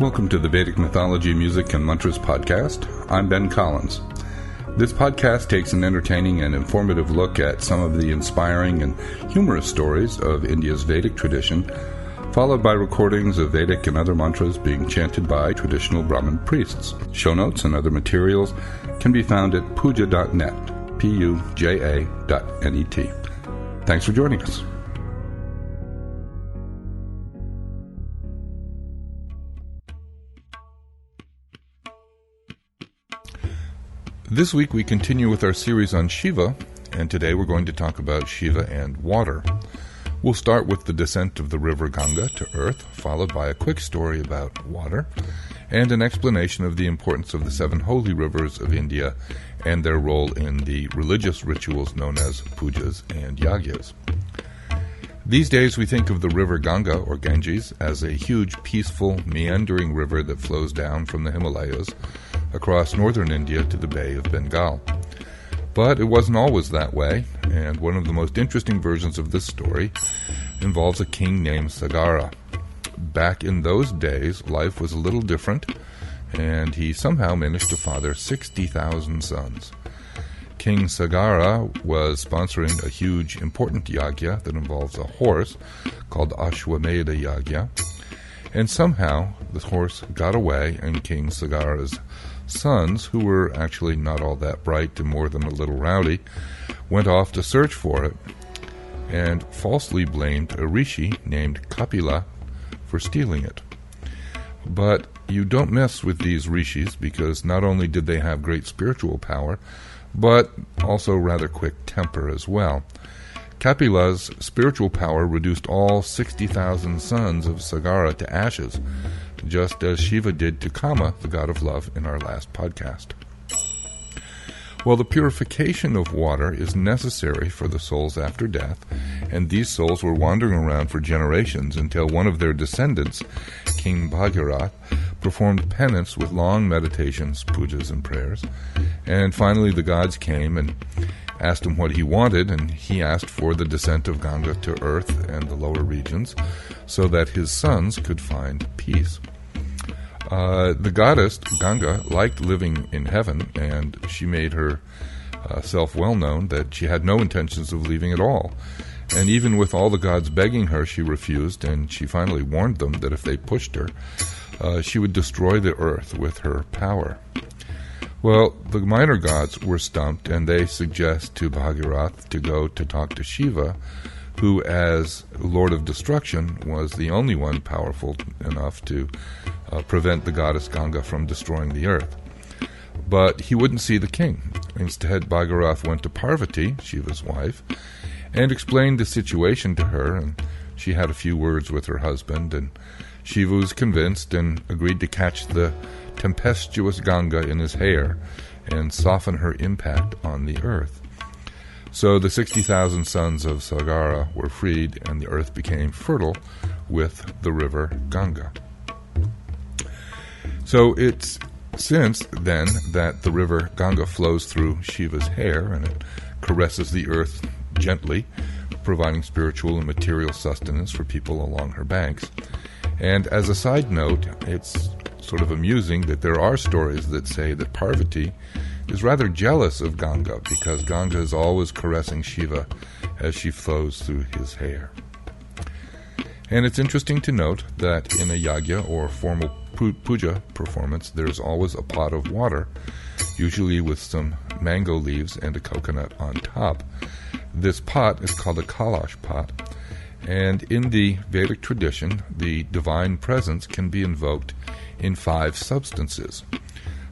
Welcome to the Vedic Mythology, Music, and Mantras podcast. I'm Ben Collins. This podcast takes an entertaining and informative look at some of the inspiring and humorous stories of India's Vedic tradition, followed by recordings of Vedic and other mantras being chanted by traditional Brahmin priests. Show notes and other materials can be found at puja.net, P U J A dot N E T. Thanks for joining us. This week we continue with our series on Shiva, and today we're going to talk about Shiva and water. We'll start with the descent of the river Ganga to earth, followed by a quick story about water, and an explanation of the importance of the seven holy rivers of India and their role in the religious rituals known as pujas and yagyas. These days, we think of the river Ganga, or Ganges, as a huge, peaceful, meandering river that flows down from the Himalayas across northern India to the Bay of Bengal. But it wasn't always that way, and one of the most interesting versions of this story involves a king named Sagara. Back in those days, life was a little different, and he somehow managed to father 60,000 sons. King Sagara was sponsoring a huge, important yagya that involves a horse called Ashwamedha Yagya, and somehow the horse got away, and King Sagara's sons, who were actually not all that bright and more than a little rowdy, went off to search for it and falsely blamed a rishi named Kapila for stealing it. But you don't mess with these rishis because not only did they have great spiritual power, but also rather quick temper as well. Kapila's spiritual power reduced all 60,000 sons of Sagara to ashes, just as Shiva did to Kama, the god of love, in our last podcast. Well, the purification of water is necessary for the souls after death, and these souls were wandering around for generations until one of their descendants, King Bhagirath, performed penance with long meditations, pujas, and prayers. And finally, the gods came and asked him what he wanted, and he asked for the descent of Ganga to earth and the lower regions so that his sons could find peace. Uh, the goddess Ganga liked living in heaven, and she made herself uh, well known that she had no intentions of leaving at all. And even with all the gods begging her, she refused, and she finally warned them that if they pushed her, uh, she would destroy the earth with her power. Well, the minor gods were stumped, and they suggest to Bhagirath to go to talk to Shiva, who, as Lord of Destruction, was the only one powerful enough to uh, prevent the goddess Ganga from destroying the earth. But he wouldn't see the king. Instead, Bhagirath went to Parvati, Shiva's wife, and explained the situation to her, and she had a few words with her husband, and Shiva was convinced and agreed to catch the tempestuous Ganga in his hair and soften her impact on the earth. So the 60,000 sons of Sagara were freed, and the earth became fertile with the river Ganga. So it's since then that the river Ganga flows through Shiva's hair and it caresses the earth gently, providing spiritual and material sustenance for people along her banks. And as a side note, it's sort of amusing that there are stories that say that Parvati is rather jealous of Ganga because Ganga is always caressing Shiva as she flows through his hair. And it's interesting to note that in a yagya or formal puja performance, there's always a pot of water, usually with some mango leaves and a coconut on top. This pot is called a kalash pot, and in the Vedic tradition, the divine presence can be invoked in five substances.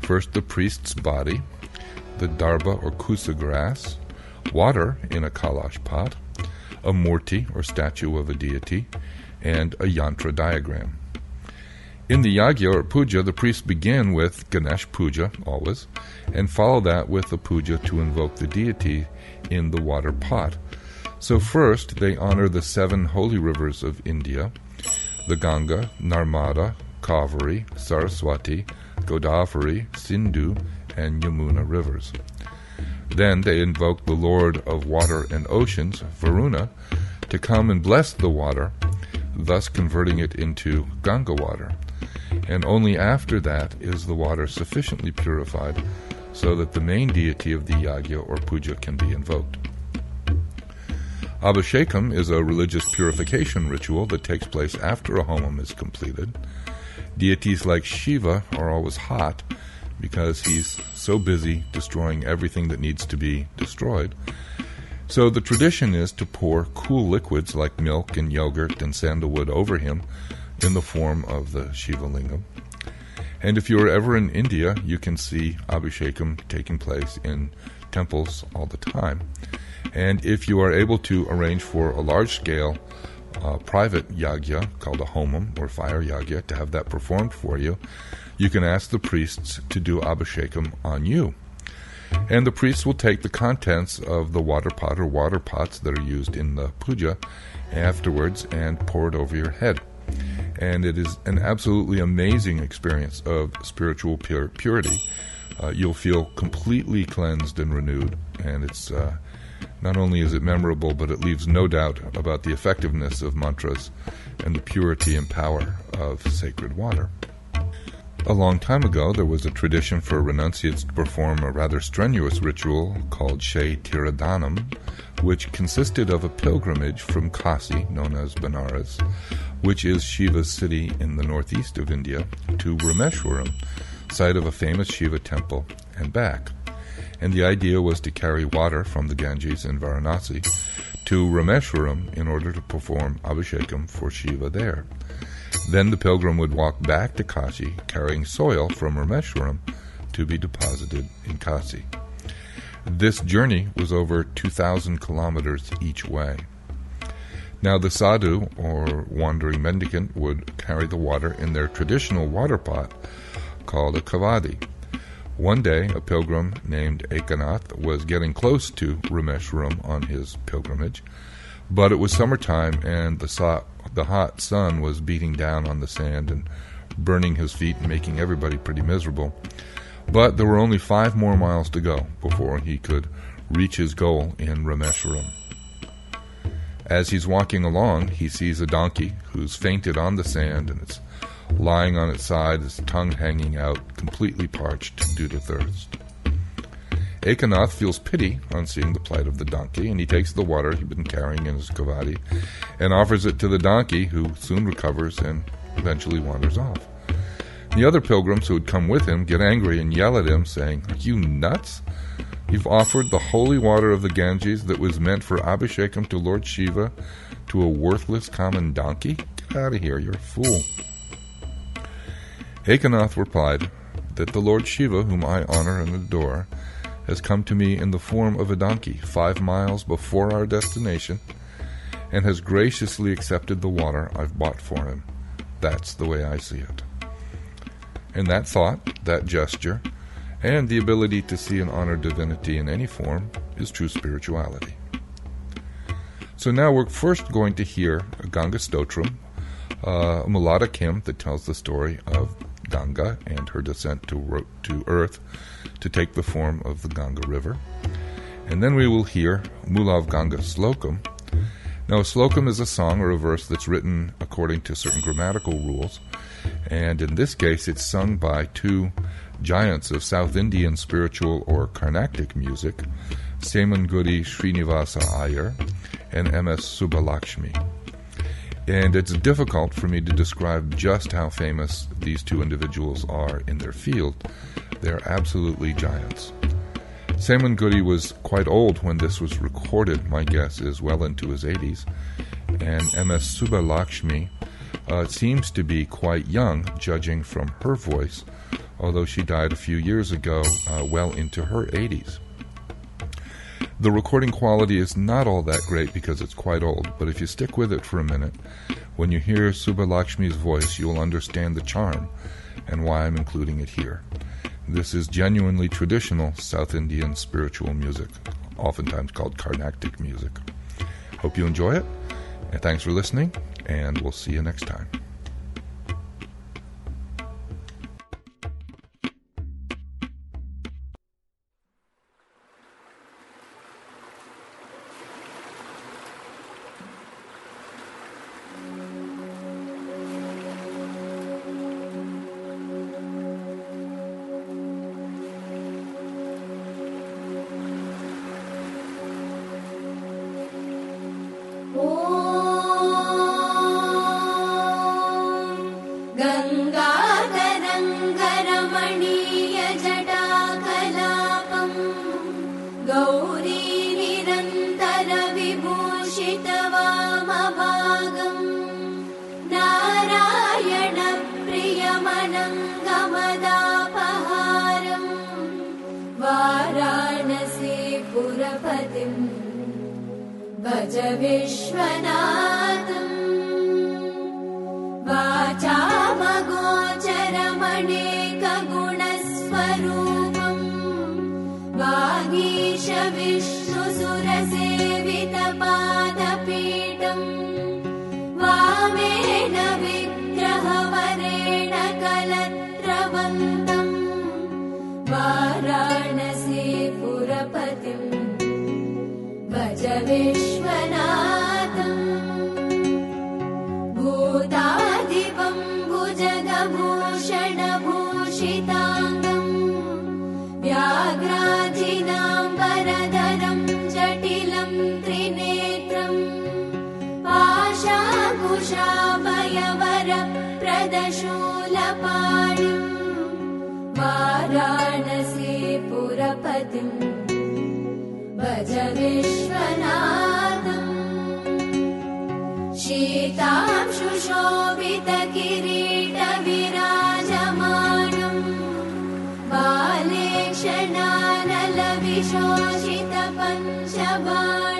First, the priest's body, the darba or kusa grass, water in a kalash pot, a murti or statue of a deity, and a yantra diagram. In the yagya or puja, the priests begin with Ganesh puja, always, and follow that with a puja to invoke the deity in the water pot. So, first, they honor the seven holy rivers of India the Ganga, Narmada, Kaveri, Saraswati, Godavari, Sindhu, and Yamuna rivers. Then they invoke the Lord of Water and Oceans, Varuna, to come and bless the water, thus converting it into Ganga water. and only after that is the water sufficiently purified so that the main deity of the yagya or puja can be invoked. Abhishekam is a religious purification ritual that takes place after a homam is completed. Deities like Shiva are always hot because he's so busy destroying everything that needs to be destroyed. So the tradition is to pour cool liquids like milk and yogurt and sandalwood over him in the form of the Shiva lingam. And if you are ever in India, you can see Abhishekam taking place in temples all the time. And if you are able to arrange for a large scale private yagya called a homam or fire yagya to have that performed for you, you can ask the priests to do abhishekam on you. And the priests will take the contents of the water pot or water pots that are used in the puja afterwards and pour it over your head. And it is an absolutely amazing experience of spiritual purity. Uh, you'll feel completely cleansed and renewed, and it's uh, not only is it memorable, but it leaves no doubt about the effectiveness of mantras and the purity and power of sacred water. A long time ago, there was a tradition for renunciates to perform a rather strenuous ritual called Kshetridahanam, which consisted of a pilgrimage from Kasi, known as Benares, which is Shiva's city in the northeast of India, to Rameshwaram, site of a famous Shiva temple, and back and the idea was to carry water from the Ganges in Varanasi to Rameshwaram in order to perform Abhishekam for Shiva there. Then the pilgrim would walk back to Kashi carrying soil from Rameshwaram to be deposited in Kashi. This journey was over 2,000 kilometers each way. Now, the sadhu, or wandering mendicant, would carry the water in their traditional water pot called a kavadi. One day, a pilgrim named Ekanath was getting close to Rameshram on his pilgrimage, but it was summertime and the, so- the hot sun was beating down on the sand and burning his feet and making everybody pretty miserable. But there were only five more miles to go before he could reach his goal in Rameshram. As he's walking along, he sees a donkey who's fainted on the sand and it's lying on its side, its tongue hanging out, completely parched due to thirst. Ekanath feels pity on seeing the plight of the donkey, and he takes the water he'd been carrying in his kavadi and offers it to the donkey, who soon recovers and eventually wanders off. The other pilgrims who had come with him get angry and yell at him, saying, Are you nuts? You've offered the holy water of the Ganges that was meant for Abhishekam to Lord Shiva to a worthless common donkey? Get out of here, you're a fool. Ekanath replied that the Lord Shiva, whom I honor and adore, has come to me in the form of a donkey five miles before our destination and has graciously accepted the water I've bought for him. That's the way I see it. And that thought, that gesture, and the ability to see and honor divinity in any form is true spirituality. So now we're first going to hear a Ganga Stotram, uh, a melodic hymn that tells the story of Ganga and her descent to, to earth to take the form of the Ganga River. And then we will hear Moulav Ganga Slokam. Now, a slokam is a song or a verse that's written according to certain grammatical rules, and in this case, it's sung by two giants of South Indian spiritual or Carnatic music, Semmangudi Srinivasa Iyer and M.S. Subbulakshmi. And it's difficult for me to describe just how famous these two individuals are in their field. They're absolutely giants. Semmangudi was quite old when this was recorded, my guess is well into his 80s. And MS Subbulakshmi uh, seems to be quite young, judging from her voice, although she died a few years ago, uh, well into her 80s. The recording quality is not all that great because it's quite old, but if you stick with it for a minute, when you hear Subbulakshmi's voice, you will understand the charm and why I'm including it here. This is genuinely traditional South Indian spiritual music, oftentimes called Carnatic music. Hope you enjoy it, and thanks for listening, and we'll see you next time. भज विश्वनाथम् वाचामगोचरमणेकगुणस्वरूपम्। वागीश विष्णुसुरसेवितपादपीठम् वामेन विग्रहवरेण कलत्रवन्तम् वाराणसी पुरपतिम् भज भज विश्वनाथम् शीतां शुशोभितकिरीटविराजमानम् बाले क्षणानलविशोषितपञ्चबाणम्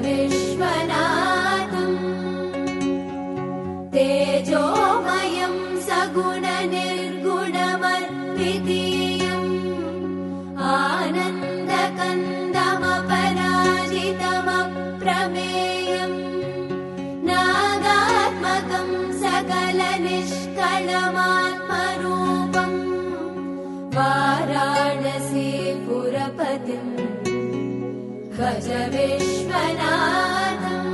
विश्वनाथम्। तेजोमयम् सगुणनिर्गुणमद्वितीयम् आनन्दकन्दमपराजितमप्रमेयम्। नागात्मकम् सकलनिष्कलमात्मरूपम्। वाराणसी पुरपतिम्। भज विश्वनाथम्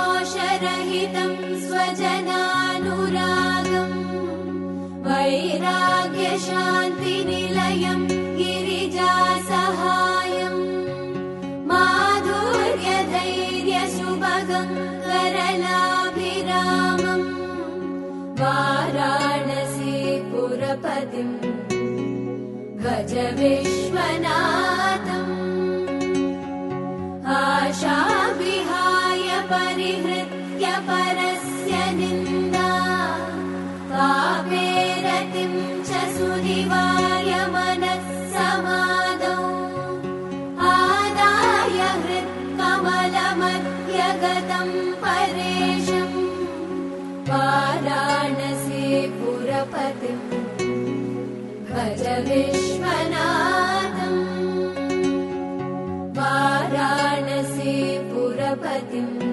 रागादिदोषरहितम् स्वजनानुरागम् वैराग्यशान्तिनिलयम् गिरिजासहायम् माधुर्यधैर्यसुभगम् करलाभिरामम् वाराणसी पुरपतिम् भज विश्वनाथम् परिहृत्य परस्य निन्दा। पापेरतिम् च सुनिवार्य मनः समादौ आदाय हृत्कमलमध्यगतम् परेशम्। वाराणसी पुरपतिम् भज विश्वनाथम् वाराणसी पुरपतिम्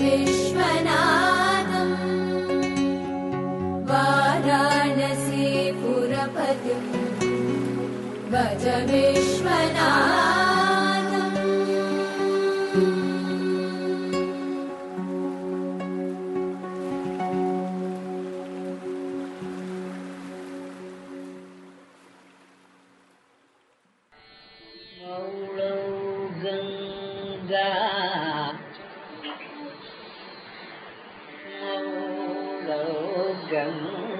विश्वनाथम्। वाराणसी भज विश्वनाथम् मौलौ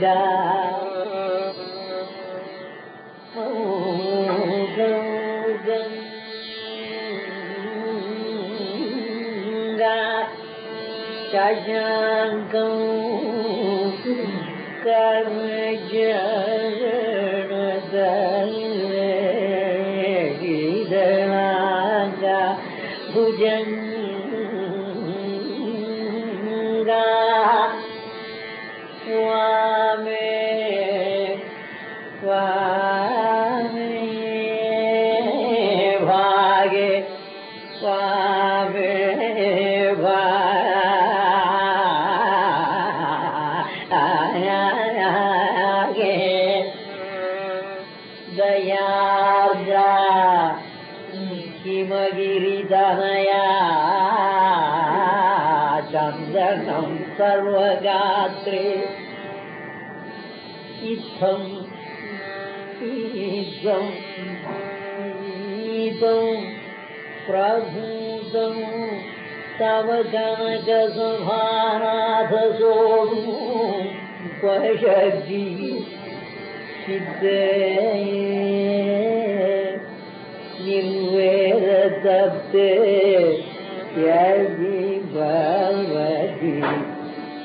ंग कजा गऊ सर्वगात्रे। इत्थम् ईदम् प्रभूतम् तव कनकसभानाथसोमु पशति चित्ते निर्वेदतप्ते यदि भवति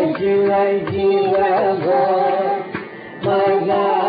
Jai Jai Jai Jai